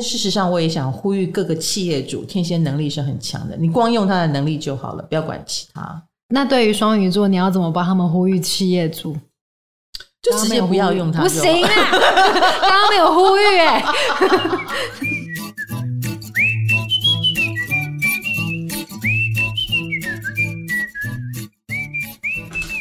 事实上，我也想呼吁各个企业主，天蝎能力是很强的，你光用他的能力就好了，不要管其他。那对于双鱼座，你要怎么帮他们呼吁企业主？就直接不要用他，不行啊！刚刚没有呼吁哎。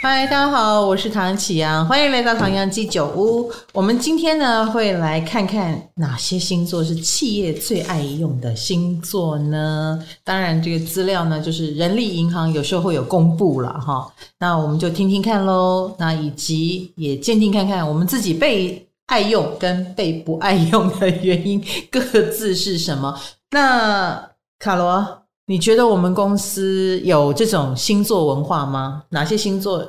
嗨，大家好，我是唐綺阳，欢迎来到唐阳鸡酒屋。我们今天呢，会来看看哪些星座是企业最爱用的星座呢？当然，这个资料呢，就是人力银行有时候会有公布了哈。那我们就听听看喽。那以及也鉴定看看我们自己被爱用跟被不爱用的原因各自是什么。那卡罗。你觉得我们公司有这种星座文化吗？哪些星座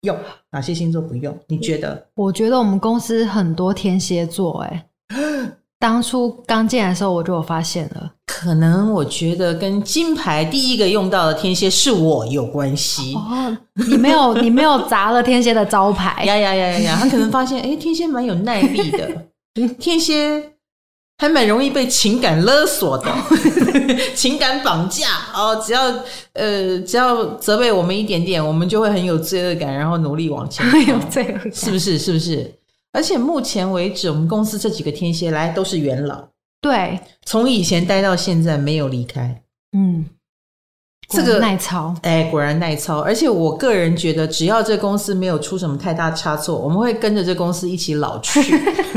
用，哪些星座不用？你觉得？我觉得我们公司很多天蝎座，哎，当初刚进来的时候我就有发现了。可能我觉得跟金牌第一个用到的天蝎是我有关系。哦，你没有，你没有砸了天蝎的招牌。呀呀呀呀呀！他可能发现，哎，天蝎蛮有耐力的。天蝎。还蛮容易被情感勒索的，情感绑架哦。只要呃，只要责备我们一点点，我们就会很有罪恶感，然后努力往前。很有罪恶感，是不是？是不是？而且目前为止，我们公司这几个天蝎来都是元老，对，从以前待到现在没有离开。嗯。这个耐操，哎，果然耐操。而且我个人觉得，只要这公司没有出什么太大差错，我们会跟着这公司一起老去，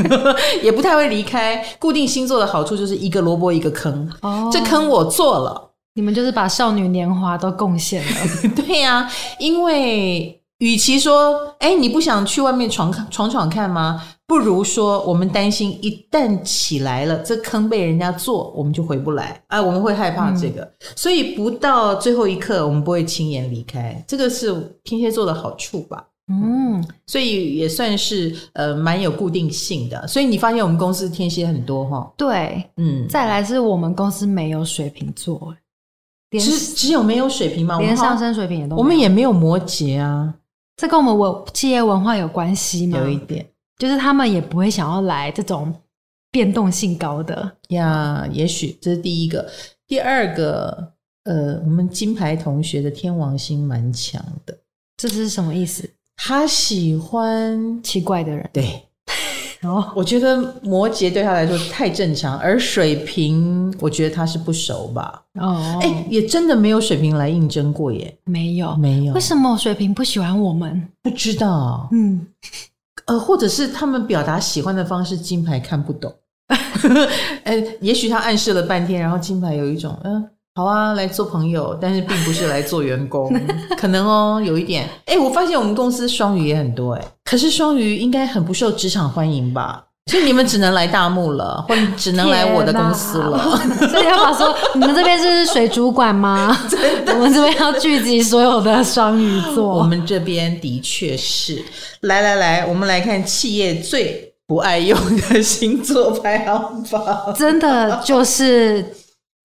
也不太会离开。固定星座的好处就是一个萝卜一个坑，哦，这坑我做了，你们就是把少女年华都贡献了。对呀，啊，因为与其说，哎，你不想去外面闯闯闯看吗？不如说，我们担心一旦起来了，这坑被人家做，我们就回不来啊！我们会害怕这个，嗯、所以不到最后一刻，我们不会轻言离开。这个是天蝎座的好处吧？嗯，所以也算是呃蛮有固定性的。所以你发现我们公司天蝎很多哈？对，嗯。再来是我们公司没有水瓶座，只只有没有水瓶吗？连上升水瓶也都没有。我们也没有摩羯啊。这跟我们文企业文化有关系吗？有一点。就是他们也不会想要来这种变动性高的呀，也许这是第一个。第二个，呃，我们金牌同学的天王星蛮强的，这是什么意思？他喜欢奇怪的人。对，哦，我觉得摩羯对他来说太正常，而水瓶，我觉得他是不熟吧。哦，哎，也真的没有水瓶来应征过耶？没有，没有。为什么水瓶不喜欢我们？不知道。嗯。呃，或者是他们表达喜欢的方式，金牌看不懂。呃，也许他暗示了半天，然后金牌有一种，嗯、呃，好啊，来做朋友，但是并不是来做员工，可能哦，有一点。哎，我发现我们公司双鱼也很多，哎，可是双鱼应该很不受职场欢迎吧？所以你们只能来大木了，或者只能来我的公司了。所以要把说，你们这边是水主管吗？真的，我们这边要聚集所有的双鱼座。我们这边的确是。来来来，我们来看企业最不爱用的星座排行榜。真的就是。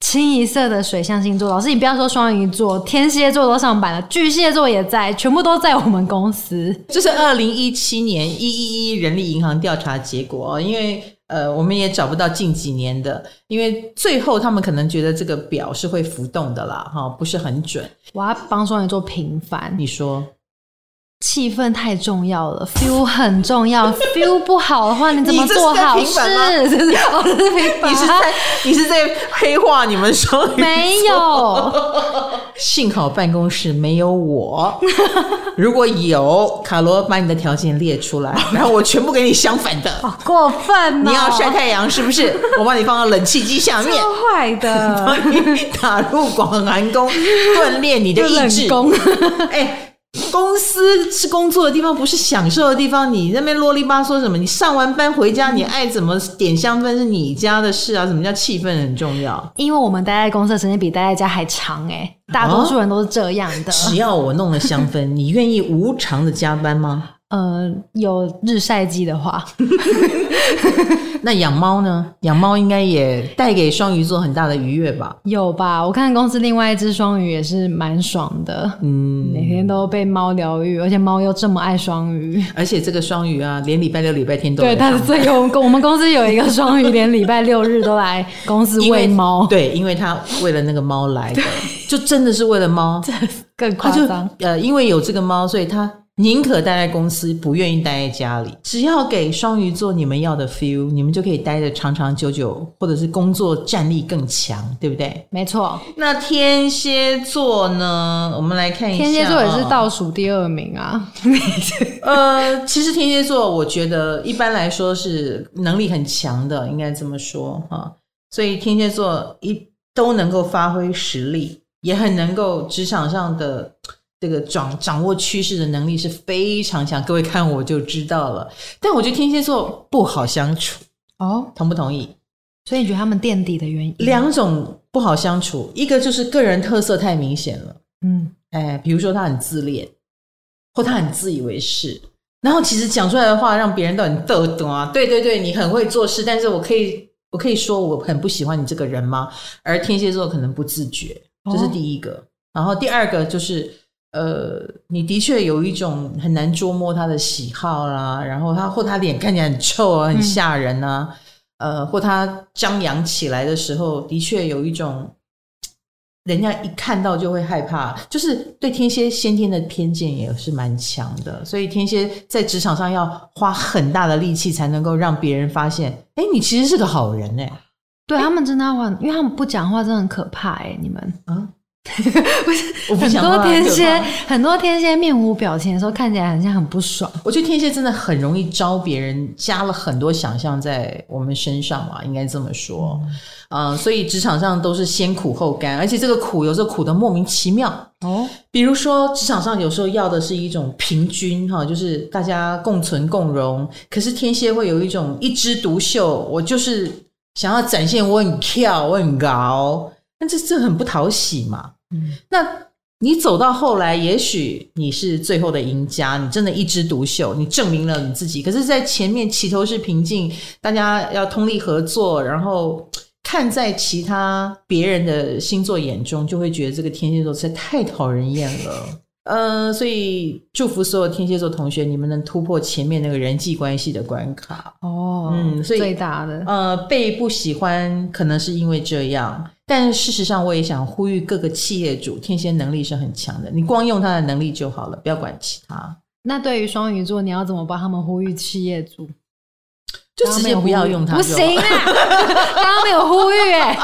清一色的水象星座，老师，你不要说双鱼座，天蝎座都上榜了，巨蟹座也在，全部都在我们公司。这是二零一七年一一一人力银行调查结果，因为呃，我们也找不到近几年的，因为最后他们可能觉得这个表是会浮动的啦，哈，不是很准。我要帮双鱼座平反，你说。气氛太重要了，feel 很重要，feel 不好的话，你怎么做好事？你是在你是在黑化你们双鱼？没有，幸好办公室没有我。如果有，卡罗把你的条件列出来，然后我全部给你相反的。好过分！你要晒太阳是不是？我把你放到冷气机下面。超坏的，把你打入广寒宫，锻炼你的意志。哎。公司是工作的地方，不是享受的地方。你那边啰里吧嗦什么？你上完班回家，你爱怎么点香氛是你家的事啊？什么叫气氛很重要？因为我们待在公司的时间比待在家还长诶，大多数人都是这样的。只要我弄了香氛，你愿意无偿的加班吗？呃，有日晒机的话，那养猫呢？养猫应该也带给双鱼座很大的愉悦吧？有吧？我看公司另外一只双鱼也是蛮爽的，嗯，每天都被猫疗愈，而且猫又这么爱双鱼，而且这个双鱼啊，连礼拜六、礼拜天都对，它是最有。我们 公司有一个双鱼，连礼拜六日都来公司喂猫。对，因为他为了那个猫来的，就真的是为了猫，这更夸张。呃，因为有这个猫，所以他。宁可待在公司，不愿意待在家里。只要给双鱼座你们要的 feel，你们就可以待得长长久久，或者是工作战力更强，对不对？没错。那天蝎座呢？我们来看一下，天蝎座也是倒数第二名啊。呃，其实天蝎座，我觉得一般来说是能力很强的，应该这么说哈。所以天蝎座一都能够发挥实力，也很能够职场上的。这个掌掌握趋势的能力是非常强，各位看我就知道了。但我觉得天蝎座不好相处哦，同不同意？所以你觉得他们垫底的原因？两种不好相处，一个就是个人特色太明显了，嗯，哎，比如说他很自恋，或他很自以为是，然后其实讲出来的话让别人都很逗懂啊。对对对，你很会做事，但是我可以我可以说我很不喜欢你这个人吗？而天蝎座可能不自觉，这是第一个。哦、然后第二个就是。呃，你的确有一种很难捉摸他的喜好啦，然后他或他脸看起来很臭啊，很吓人啊，嗯、呃，或他张扬起来的时候，的确有一种人家一看到就会害怕，就是对天蝎先天的偏见也是蛮强的，所以天蝎在职场上要花很大的力气才能够让别人发现，哎，你其实是个好人哎，对他们真的话，因为他们不讲话真的很可怕哎，你们。啊。不是，很多天蝎，很多天蝎面无表情的时候，看起来好像很不爽。我觉得天蝎真的很容易招别人加了很多想象在我们身上嘛，应该这么说。嗯、呃，所以职场上都是先苦后甘，而且这个苦有时候苦的莫名其妙哦。比如说职场上有时候要的是一种平均哈，就是大家共存共荣。可是天蝎会有一种一枝独秀，我就是想要展现我很跳，我很高。但这这很不讨喜嘛，嗯，那你走到后来，也许你是最后的赢家，你真的一枝独秀，你证明了你自己。可是，在前面起头是平静，大家要通力合作，然后看在其他别人的星座眼中，就会觉得这个天蝎座实在太讨人厌了。呃，所以祝福所有天蝎座同学，你们能突破前面那个人际关系的关卡哦。嗯，所以最大的呃，被不喜欢可能是因为这样，但事实上我也想呼吁各个企业主，天蝎能力是很强的，你光用他的能力就好了，不要管其他。那对于双鱼座，你要怎么帮他们呼吁企业主？就直接不要用它，不行啊！刚刚没有呼吁哎，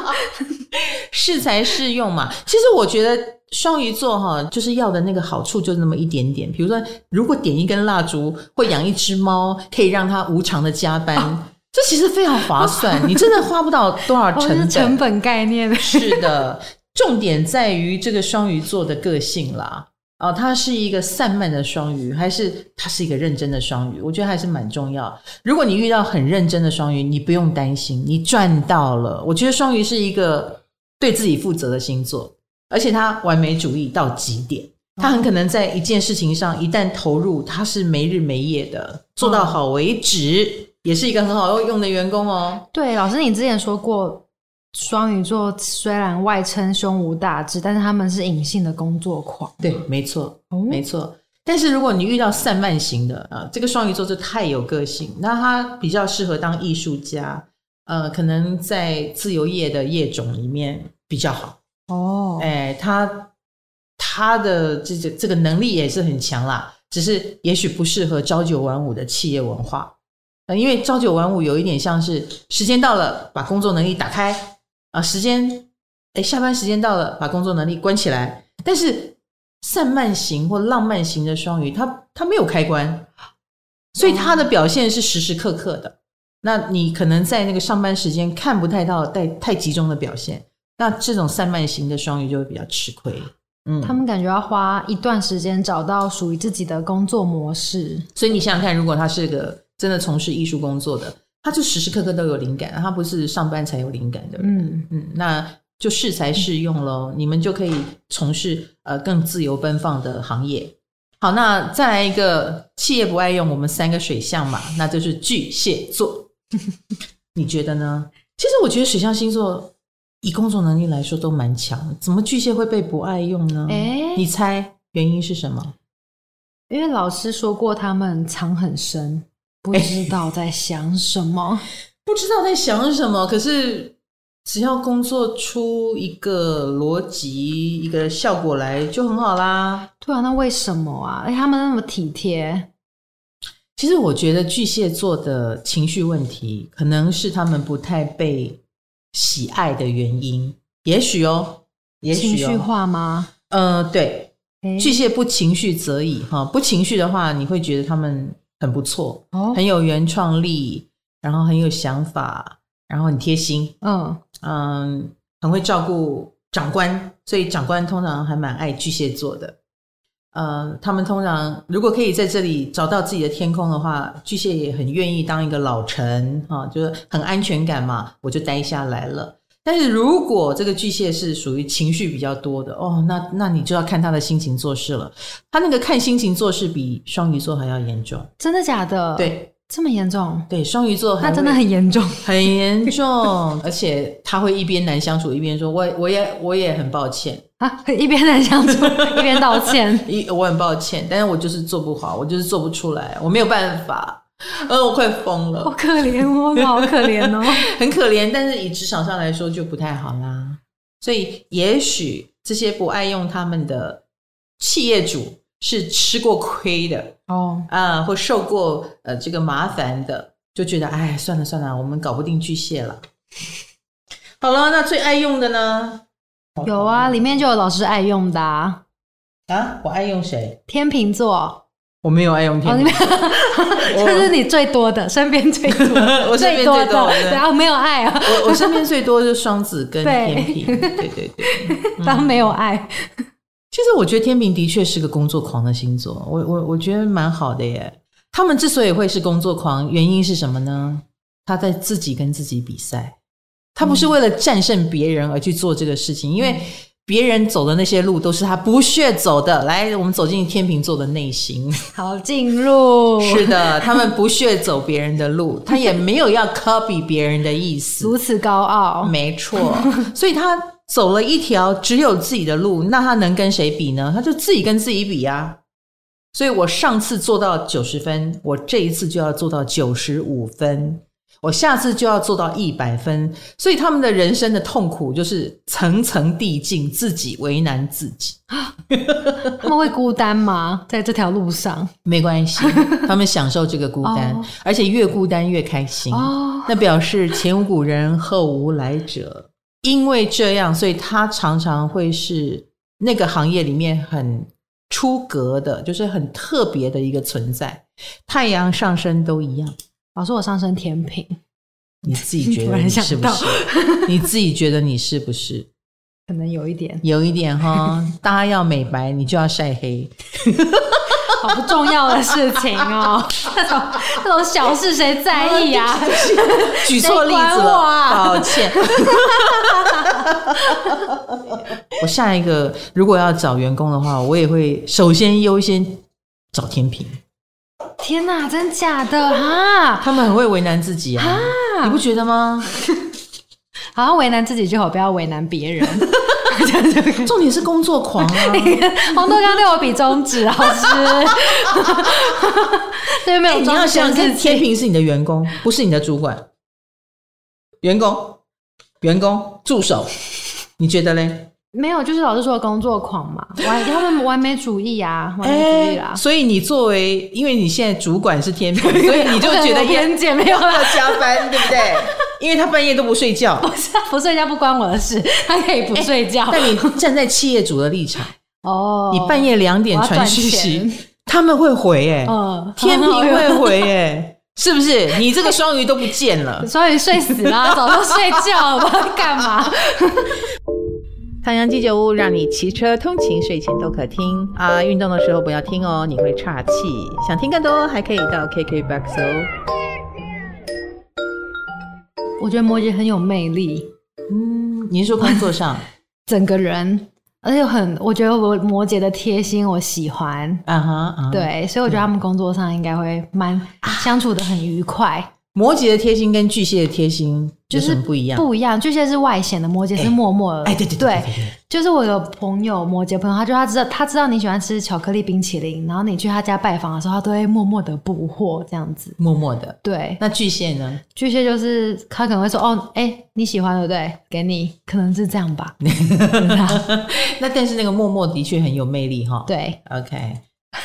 适才适用嘛。其实我觉得。双鱼座哈，就是要的那个好处就那么一点点。比如说，如果点一根蜡烛，或养一只猫，可以让它无偿的加班，啊、这其实非常划算。你真的花不到多少成本，哦、成本概念。是的，重点在于这个双鱼座的个性啦。哦，他是一个散漫的双鱼，还是他是一个认真的双鱼？我觉得还是蛮重要。如果你遇到很认真的双鱼，你不用担心，你赚到了。我觉得双鱼是一个对自己负责的星座。而且他完美主义到极点，他很可能在一件事情上一旦投入，他是没日没夜的做到好为止，也是一个很好用的员工哦。对，老师，你之前说过，双鱼座虽然外称胸无大志，但是他们是隐性的工作狂。对，没错，没错。但是如果你遇到散漫型的啊，这个双鱼座就太有个性，那他比较适合当艺术家，呃，可能在自由业的业种里面比较好。哦，哎，他他的这个这个能力也是很强啦，只是也许不适合朝九晚五的企业文化，因为朝九晚五有一点像是时间到了把工作能力打开啊，时间哎下班时间到了把工作能力关起来，但是散漫型或浪漫型的双鱼，他他没有开关，所以他的表现是时时刻刻的，那你可能在那个上班时间看不太到太太集中的表现。那这种散漫型的双鱼就会比较吃亏，嗯，他们感觉要花一段时间找到属于自己的工作模式。所以你想想看，如果他是个真的从事艺术工作的，他就时时刻刻都有灵感，他不是上班才有灵感的人，嗯嗯，那就适才适用喽，你们就可以从事呃更自由奔放的行业。好，那再来一个企业不爱用我们三个水象嘛，那就是巨蟹座。你觉得呢？其实我觉得水象星座以工作能力来说都蛮强，怎么巨蟹会被不爱用呢？哎，你猜原因是什么？因为老师说过他们藏很深，不知道在想什么，不知道在想什么。可是只要工作出一个逻辑、一个效果来，就很好啦。对啊，那为什么啊？哎，他们那么体贴。其实我觉得巨蟹座的情绪问题，可能是他们不太被喜爱的原因。也许哦，也许哦，情绪化吗？呃，对，巨蟹不情绪则已哈。不情绪的话，你会觉得他们很不错，哦，很有原创力，然后很有想法，然后很贴心，嗯嗯，很会照顾长官，所以长官通常还蛮爱巨蟹座的。呃，他们通常如果可以在这里找到自己的天空的话，巨蟹也很愿意当一个老臣啊，就是很安全感嘛，我就待下来了。但是如果这个巨蟹是属于情绪比较多的哦，那那你就要看他的心情做事了。他那个看心情做事比双鱼座还要严重，真的假的？对。这么严重？对，双鱼座，他真的很严重，很严重，而且他会一边难相处一边说：“我我也我也很抱歉啊，一边难相处 一边道歉，一我很抱歉，但是我就是做不好，我就是做不出来，我没有办法，呃，我快疯了，好可怜哦，好可怜哦，很可怜，但是以职场上来说就不太好啦，所以也许这些不爱用他们的企业主。是吃过亏的哦，啊，或受过呃这个麻烦的，就觉得哎，算了算了，我们搞不定巨蟹了。好了，那最爱用的呢？有啊，里面就有老师爱用的啊。啊我爱用谁？天秤座，我没有爱用天秤座，这 是你最多的，身边最多，我身边最多的，然后没有爱啊。我我身边最多就是双子跟 天秤，对对对，当没有爱。其实我觉得天平的确是个工作狂的星座，我我我觉得蛮好的耶。他们之所以会是工作狂，原因是什么呢？他在自己跟自己比赛，他不是为了战胜别人而去做这个事情，因为别人走的那些路都是他不屑走的。来，我们走进天秤座的内心，好进入。是的，他们不屑走别人的路，他也没有要 copy 别人的意思，如此高傲，没错，所以他。走了一条只有自己的路，那他能跟谁比呢？他就自己跟自己比呀。所以我上次做到九十分，我这一次就要做到九十五分，我下次就要做到一百分。所以他们的人生的痛苦就是层层递进，自己为难自己。他们会孤单吗？在这条路上？没关系，他们享受这个孤单，哦、而且越孤单越开心。哦、那表示前无古人，后无来者。因为这样，所以他常常会是那个行业里面很出格的，就是很特别的一个存在。太阳上升都一样。老师，我上升天平，你自己觉得 你是不是？你自己觉得你是不是？可能有一点，有一点哈。大家要美白，你就要晒黑。好不重要的事情哦，这种那种小事谁在意啊？举错例子了，啊、抱歉。我下一个如果要找员工的话，我也会首先优先找天秤。天哪，真假的啊？他们很会为难自己啊，啊你不觉得吗？好好为难自己就好，不要为难别人。重点是工作狂啊！黄豆刚对我比中指，老师。对，没有。欸、你要想，天平是你的员工，不是你的主管。员工，员工，助手，你觉得嘞？没有，就是老师说的工作狂嘛，完 他们完美主义啊，完美主义啦。欸、所以你作为，因为你现在主管是天平，所以你就觉得天秤没有要加班，对不对？因为他半夜都不睡觉，不是不睡觉不关我的事，他可以不睡觉。欸、但你站在企业主的立场，哦，你半夜两点传讯息，他们会回哎、欸，嗯，天平会回哎、欸，是不是？你这个双鱼都不见了，双鱼睡死了，早就睡觉了，干嘛。唐阳鸡酒屋让你骑车通勤、睡前都可听啊！运动的时候不要听哦，你会岔气。想听更多，还可以到 KKBOX 哦。我觉得摩羯很有魅力。嗯，你是说工作上？整个人，而且很，我觉得我摩羯的贴心，我喜欢。啊哈，对，所以我觉得他们工作上应该会蛮相处的很愉快。摩羯的贴心跟巨蟹的贴心有什么不一样？不一样，巨蟹是外显的，摩羯是默默的。哎，对对对，对，就是我有朋友，摩羯朋友，他就他知道，他知道你喜欢吃巧克力冰淇淋，然后你去他家拜访的时候，他都会默默的补货，这样子。默默的，对。那巨蟹呢？巨蟹就是他可能会说，哦，哎，你喜欢对不对？给你，可能是这样吧。那但是那个默默的确很有魅力哈。对，OK。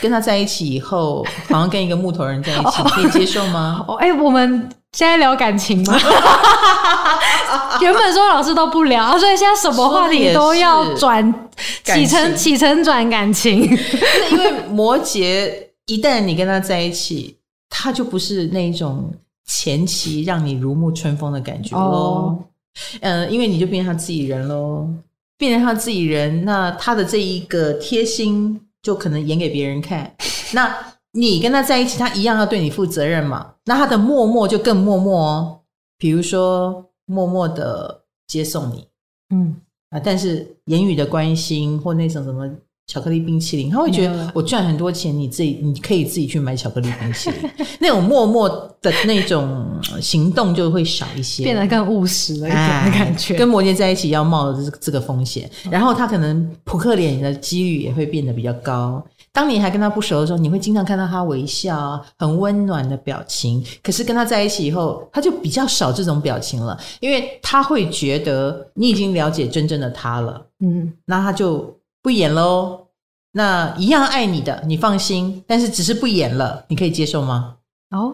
跟他在一起以后，好像跟一个木头人在一起，可以接受吗？哦，哎、欸，我们现在聊感情吗？原本说老师都不聊，所以现在什么话题都要转起承起承转感情。因为摩羯一旦你跟他在一起，他就不是那一种前期让你如沐春风的感觉喽。哦、呃，因为你就变成他自己人喽，变成他自己人，那他的这一个贴心。就可能演给别人看，那你跟他在一起，他一样要对你负责任嘛？那他的默默就更默默哦，比如说默默的接送你，嗯啊，但是言语的关心或那种什么。巧克力冰淇淋，他会觉得我赚很多钱，你自己你可以自己去买巧克力冰淇淋。那种默默的那种行动就会少一些，变得更务实了一点的感觉。跟摩羯在一起要冒的这这个风险，然后他可能扑克脸的几率也会变得比较高。当你还跟他不熟的时候，你会经常看到他微笑，很温暖的表情。可是跟他在一起以后，他就比较少这种表情了，因为他会觉得你已经了解真正的他了。嗯，那他就。不演喽，那一样爱你的，你放心。但是只是不演了，你可以接受吗？哦，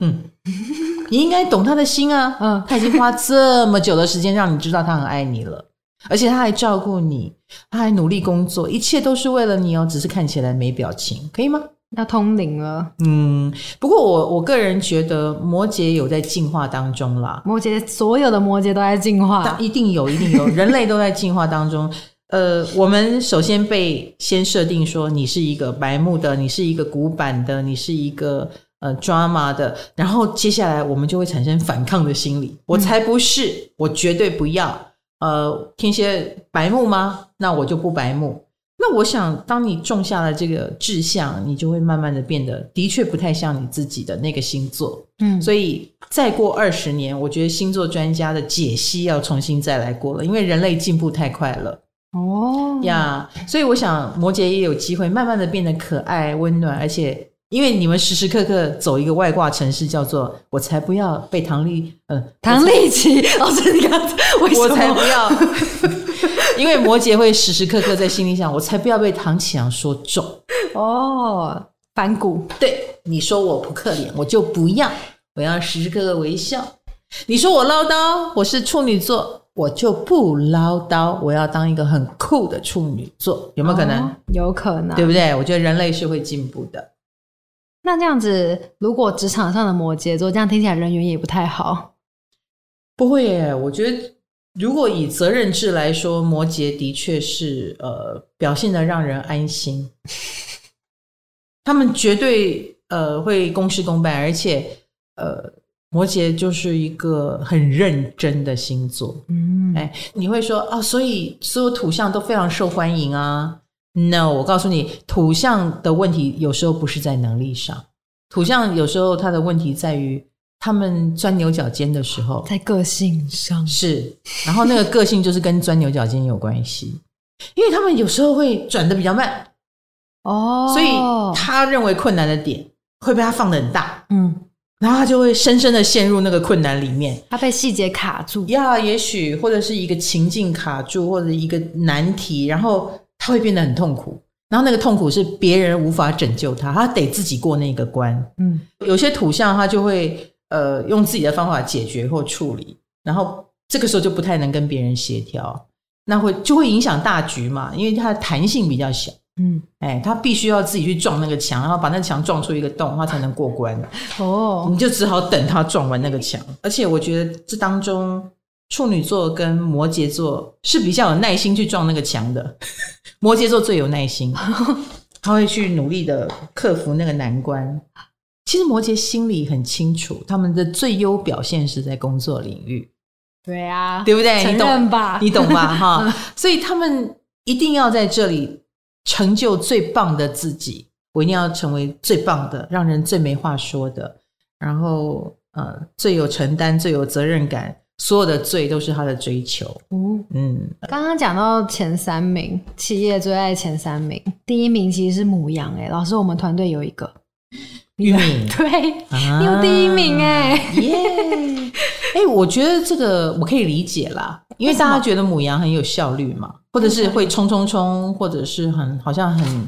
嗯，你应该懂他的心啊。嗯，他已经花这么久的时间让你知道他很爱你了，而且他还照顾你，他还努力工作，一切都是为了你哦。只是看起来没表情，可以吗？要通灵了。嗯，不过我我个人觉得摩羯有在进化当中啦。摩羯所有的摩羯都在进化，一定有，一定有，人类都在进化当中。呃，我们首先被先设定说你是一个白目的，你是一个古板的，你是一个呃 drama 的，然后接下来我们就会产生反抗的心理。我才不是，嗯、我绝对不要。呃，天蝎白目吗？那我就不白目。那我想，当你种下了这个志向，你就会慢慢的变得的确不太像你自己的那个星座。嗯，所以再过二十年，我觉得星座专家的解析要重新再来过了，因为人类进步太快了。哦。呀，yeah, 所以我想摩羯也有机会慢慢的变得可爱温暖，而且因为你们时时刻刻走一个外挂城市，叫做“我才不要被唐丽嗯唐丽淇老师你看我才不要”，因为摩羯会时时刻刻在心里想“我才不要被唐启阳说中”哦，反骨，对你说我不克脸，我就不要，我要时时刻刻微笑。你说我唠叨，我是处女座。我就不唠叨，我要当一个很酷的处女座，有没有可能？哦，有可能，对不对？我觉得人类是会进步的。那这样子，如果职场上的摩羯座，这样听起来人缘也不太好。不会耶，我觉得如果以责任制来说，摩羯的确是呃表现的让人安心。他们绝对呃会公事公办，而且呃。摩羯就是一个很认真的星座，嗯，哎，你会说哦，所以所有土象都非常受欢迎啊？No，我告诉你，土象的问题有时候不是在能力上，土象有时候他的问题在于他们钻牛角尖的时候，在个性上是，然后那个个性就是跟钻牛角尖有关系，因为他们有时候会转得比较慢，哦，所以他认为困难的点会被他放得很大，嗯。然后他就会深深的陷入那个困难里面，他被细节卡住呀，也许或者是一个情境卡住，或者一个难题，然后他会变得很痛苦。然后那个痛苦是别人无法拯救他，他得自己过那个关。嗯，有些土象他就会呃用自己的方法解决或处理，然后这个时候就不太能跟别人协调，那会就会影响大局嘛，因为它的弹性比较小。嗯，哎，他必须要自己去撞那个墙，然后把那墙撞出一个洞，他才能过关。哦，你就只好等他撞完那个墙。而且我觉得这当中，处女座跟摩羯座是比较有耐心去撞那个墙的。摩羯座最有耐心，他会去努力的克服那个难关。其实摩羯心里很清楚，他们的最优表现是在工作领域。对啊，对不对？承认吧，你懂吧？哈，所以他们一定要在这里。成就最棒的自己，我一定要成为最棒的，让人最没话说的。然后呃最有承担、最有责任感，所有的最都是他的追求。嗯嗯，刚刚讲到前三名，企业最爱前三名，第一名其实是母羊哎，老师，我们团队有一个。玉米，对，啊、你有第一名哎，耶！哎，我觉得这个我可以理解啦，因为大家觉得母羊很有效率嘛，或者是会冲冲冲，或者是很好像很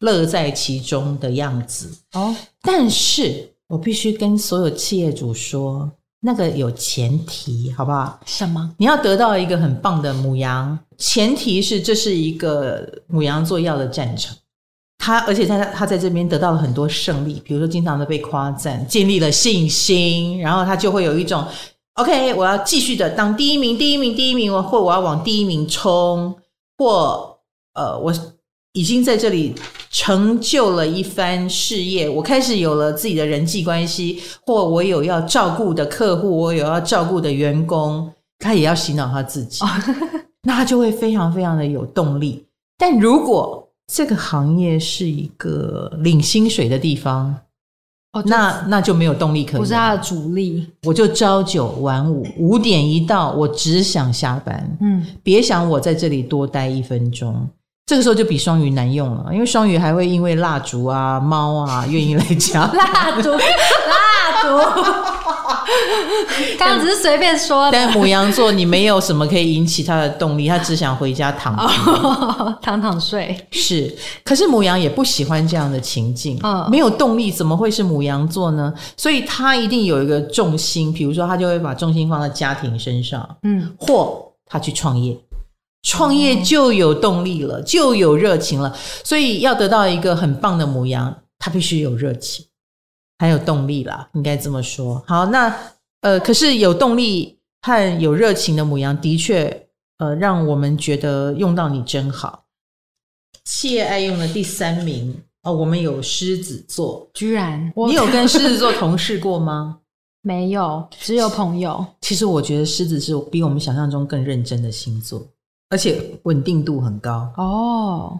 乐在其中的样子哦。但是我必须跟所有企业主说，那个有前提，好不好？什么？你要得到一个很棒的母羊，前提是这是一个母羊座要的战场。他而且他他在这边得到了很多胜利，比如说经常的被夸赞，建立了信心，然后他就会有一种。OK，我要继续的当第一名，第一名，第一名，或我要往第一名冲，或呃，我已经在这里成就了一番事业，我开始有了自己的人际关系，或我有要照顾的客户，我有要照顾的员工，他也要洗脑他自己，那他就会非常非常的有动力。但如果这个行业是一个领薪水的地方，哦，那那就没有动力可以，不是他的主力。我就朝九晚五，五点一到，我只想下班。嗯，别想我在这里多待一分钟。这个时候就比双鱼难用了，因为双鱼还会因为蜡烛啊、猫啊愿意来家蜡烛，蜡烛。刚刚只是随便说的，但母羊座你没有什么可以引起他的动力，他只想回家躺 躺躺睡。是，可是母羊也不喜欢这样的情境，嗯，没有动力怎么会是母羊座呢？所以他一定有一个重心，比如说他就会把重心放在家庭身上，嗯，或他去创业，创业就有动力了，就有热情了。所以要得到一个很棒的母羊，他必须有热情。还有动力啦，应该这么说。好，那呃，可是有动力和有热情的母羊，的确呃，让我们觉得用到你真好。企业爱用的第三名哦，我们有狮子座，居然你有跟 狮子座同事过吗？没有，只有朋友。其实我觉得狮子是比我们想象中更认真的星座，而且稳定度很高哦，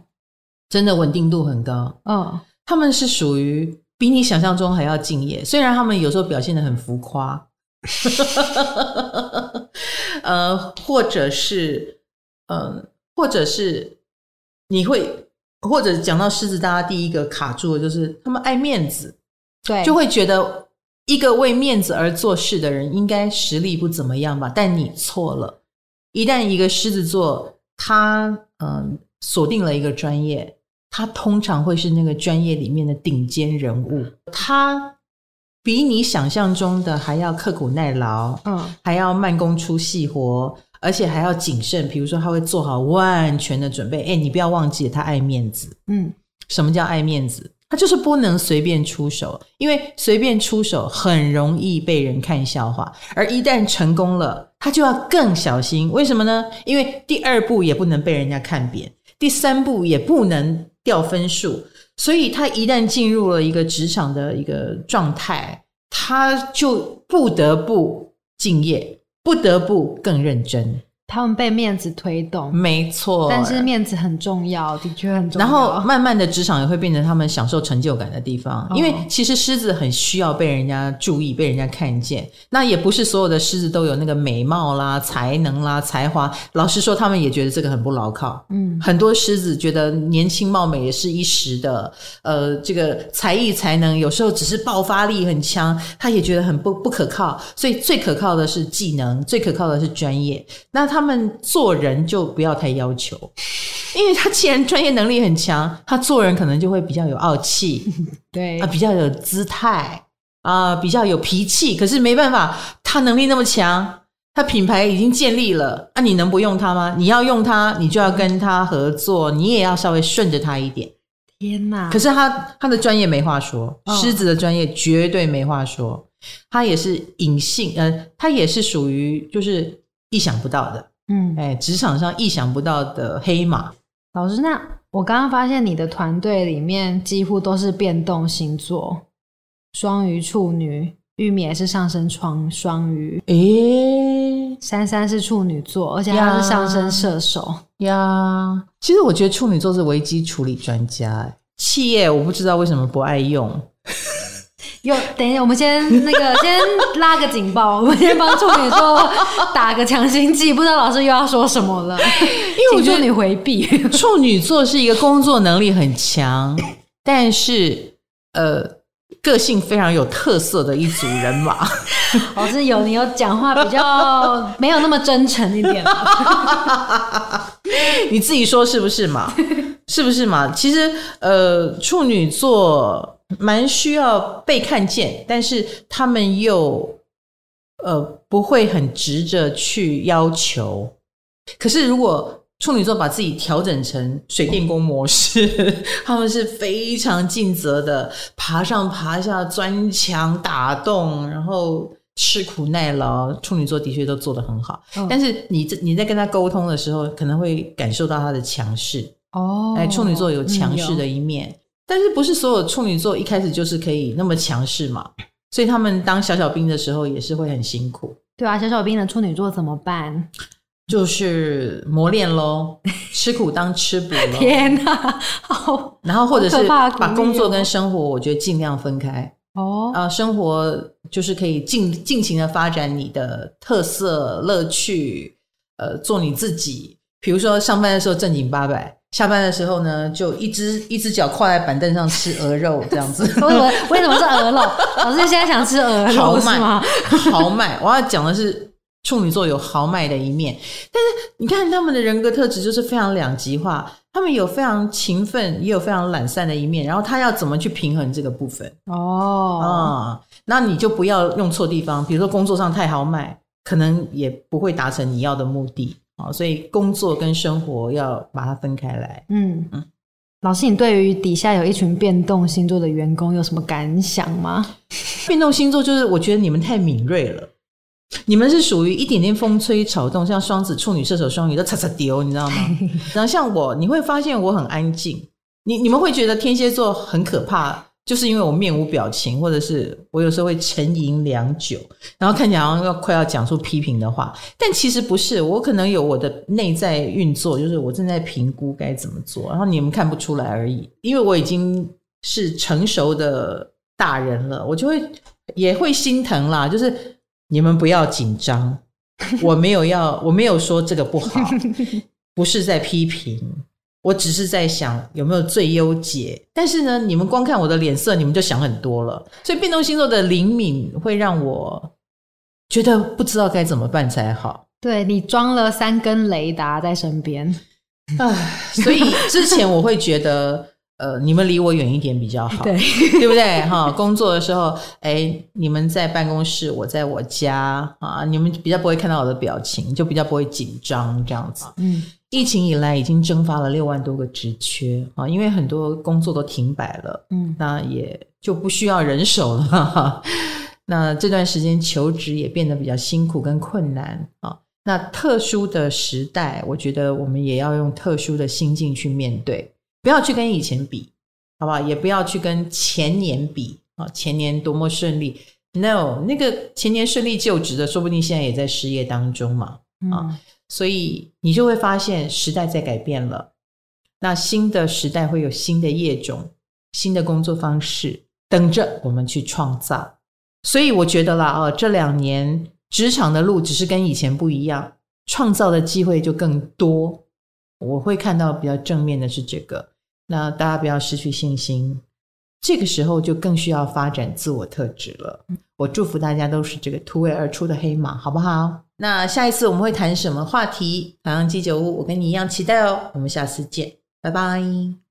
真的稳定度很高。嗯，他们是属于。比你想象中还要敬业，虽然他们有时候表现的很浮夸，呃，或者是，嗯、呃，或者是你会，或者讲到狮子，大家第一个卡住的就是他们爱面子，对，就会觉得一个为面子而做事的人应该实力不怎么样吧？但你错了，一旦一个狮子座他嗯、呃、锁定了一个专业。他通常会是那个专业里面的顶尖人物，他比你想象中的还要刻苦耐劳，嗯，还要慢工出细活，而且还要谨慎。比如说，他会做好万全的准备。哎，你不要忘记，他爱面子，嗯，什么叫爱面子？他就是不能随便出手，因为随便出手很容易被人看笑话，而一旦成功了，他就要更小心。为什么呢？因为第二步也不能被人家看扁，第三步也不能。掉分数，所以他一旦进入了一个职场的一个状态，他就不得不敬业，不得不更认真。他们被面子推动，没错，但是面子很重要，的确很重要。然后慢慢的，职场也会变成他们享受成就感的地方。哦、因为其实狮子很需要被人家注意，被人家看见。那也不是所有的狮子都有那个美貌啦、才能啦、才华。老实说，他们也觉得这个很不牢靠。嗯，很多狮子觉得年轻貌美也是一时的。呃，这个才艺才能有时候只是爆发力很强，他也觉得很不不可靠。所以最可靠的是技能，最可靠的是专业。那他。他们做人就不要太要求，因为他既然专业能力很强，他做人可能就会比较有傲气，对啊，比较有姿态啊，比较有脾气。可是没办法，他能力那么强，他品牌已经建立了，啊，你能不用他吗？你要用他，你就要跟他合作，你也要稍微顺着他一点。天哪！可是他他的专业没话说，狮子的专业绝对没话说，他也是隐性，呃，他也是属于就是意想不到的。嗯，哎，职场上意想不到的黑马。老师，那我刚刚发现你的团队里面几乎都是变动星座，双鱼、处女，玉米也是上升双双鱼。诶，珊珊是处女座，而且她是上升射手呀。其实我觉得处女座是危机处理专家。企业我不知道为什么不爱用。有，等一下，我们先那个 先拉个警报，我们先帮处女座打个强心剂，不知道老师又要说什么了，因为我觉得你回避。处女座是一个工作能力很强，但是呃个性非常有特色的一组人马。老师有你有讲话比较没有那么真诚一点，你自己说是不是嘛？是不是嘛？其实呃处女座。蛮需要被看见，但是他们又呃不会很直着去要求。可是如果处女座把自己调整成水电工模式，他们是非常尽责的，爬上爬下，钻墙打洞，然后吃苦耐劳。处女座的确都做得很好，哦、但是你你在跟他沟通的时候，可能会感受到他的强势哦。哎，处女座有强势的一面。嗯但是不是所有处女座一开始就是可以那么强势嘛？所以他们当小小兵的时候也是会很辛苦。对啊，小小兵的处女座怎么办？就是磨练喽，吃苦当吃补喽。天哪，好！然后或者是把工作跟生活，我觉得尽量分开。哦，啊，生活就是可以尽尽情的发展你的特色乐趣，呃，做你自己。比如说上班的时候正经八百。下班的时候呢，就一只一只脚跨在板凳上吃鹅肉这样子。为什么？为什么是鹅肉？老师现在想吃鹅肉豪迈吗？豪迈！我要讲的是处女座有豪迈的一面，但是你看他们的人格特质就是非常两极化。他们有非常勤奋，也有非常懒散的一面。然后他要怎么去平衡这个部分？哦，啊、嗯，那你就不要用错地方。比如说工作上太豪迈，可能也不会达成你要的目的啊。所以工作跟生活要把它分开来。嗯嗯，老师，你对于底下有一群变动星座的员工有什么感想吗？变动星座就是我觉得你们太敏锐了，你们是属于一点点风吹草动，像双子、处女、射手、双鱼都擦擦丢，你知道吗？然后像我，你会发现我很安静。你你们会觉得天蝎座很可怕。就是因为我面无表情，或者是我有时候会沉吟良久，然后看起来好像要快要讲出批评的话，但其实不是，我可能有我的内在运作，就是我正在评估该怎么做，然后你们看不出来而已，因为我已经是成熟的大人了，我就会也会心疼啦，就是你们不要紧张，我没有要，我没有说这个不好，不是在批评。我只是在想有没有最优解，但是呢，你们光看我的脸色，你们就想很多了。所以变动星座的灵敏会让我觉得不知道该怎么办才好。对，你装了三根雷达在身边，唉，所以之前我会觉得，呃，你们离我远一点比较好，对，对不对？哈，工作的时候，哎，你们在办公室，我在我家啊，你们比较不会看到我的表情，就比较不会紧张这样子，嗯。疫情以来已经蒸发了六万多个职缺啊，因为很多工作都停摆了，嗯，那也就不需要人手了。那这段时间求职也变得比较辛苦跟困难啊。那特殊的时代，我觉得我们也要用特殊的心境去面对，不要去跟以前比，好不好？也不要去跟前年比啊，前年多么顺利？No，那个前年顺利就职的，说不定现在也在失业当中嘛，啊。嗯所以你就会发现时代在改变了，那新的时代会有新的业种、新的工作方式等着我们去创造。所以我觉得啦，啊，这两年职场的路只是跟以前不一样，创造的机会就更多。我会看到比较正面的是这个，那大家不要失去信心。这个时候就更需要发展自我特质了。我祝福大家都是这个突围而出的黑马，好不好？那下一次我们会谈什么话题？海洋鸡酒屋，我跟你一样期待哦。我们下次见，拜拜。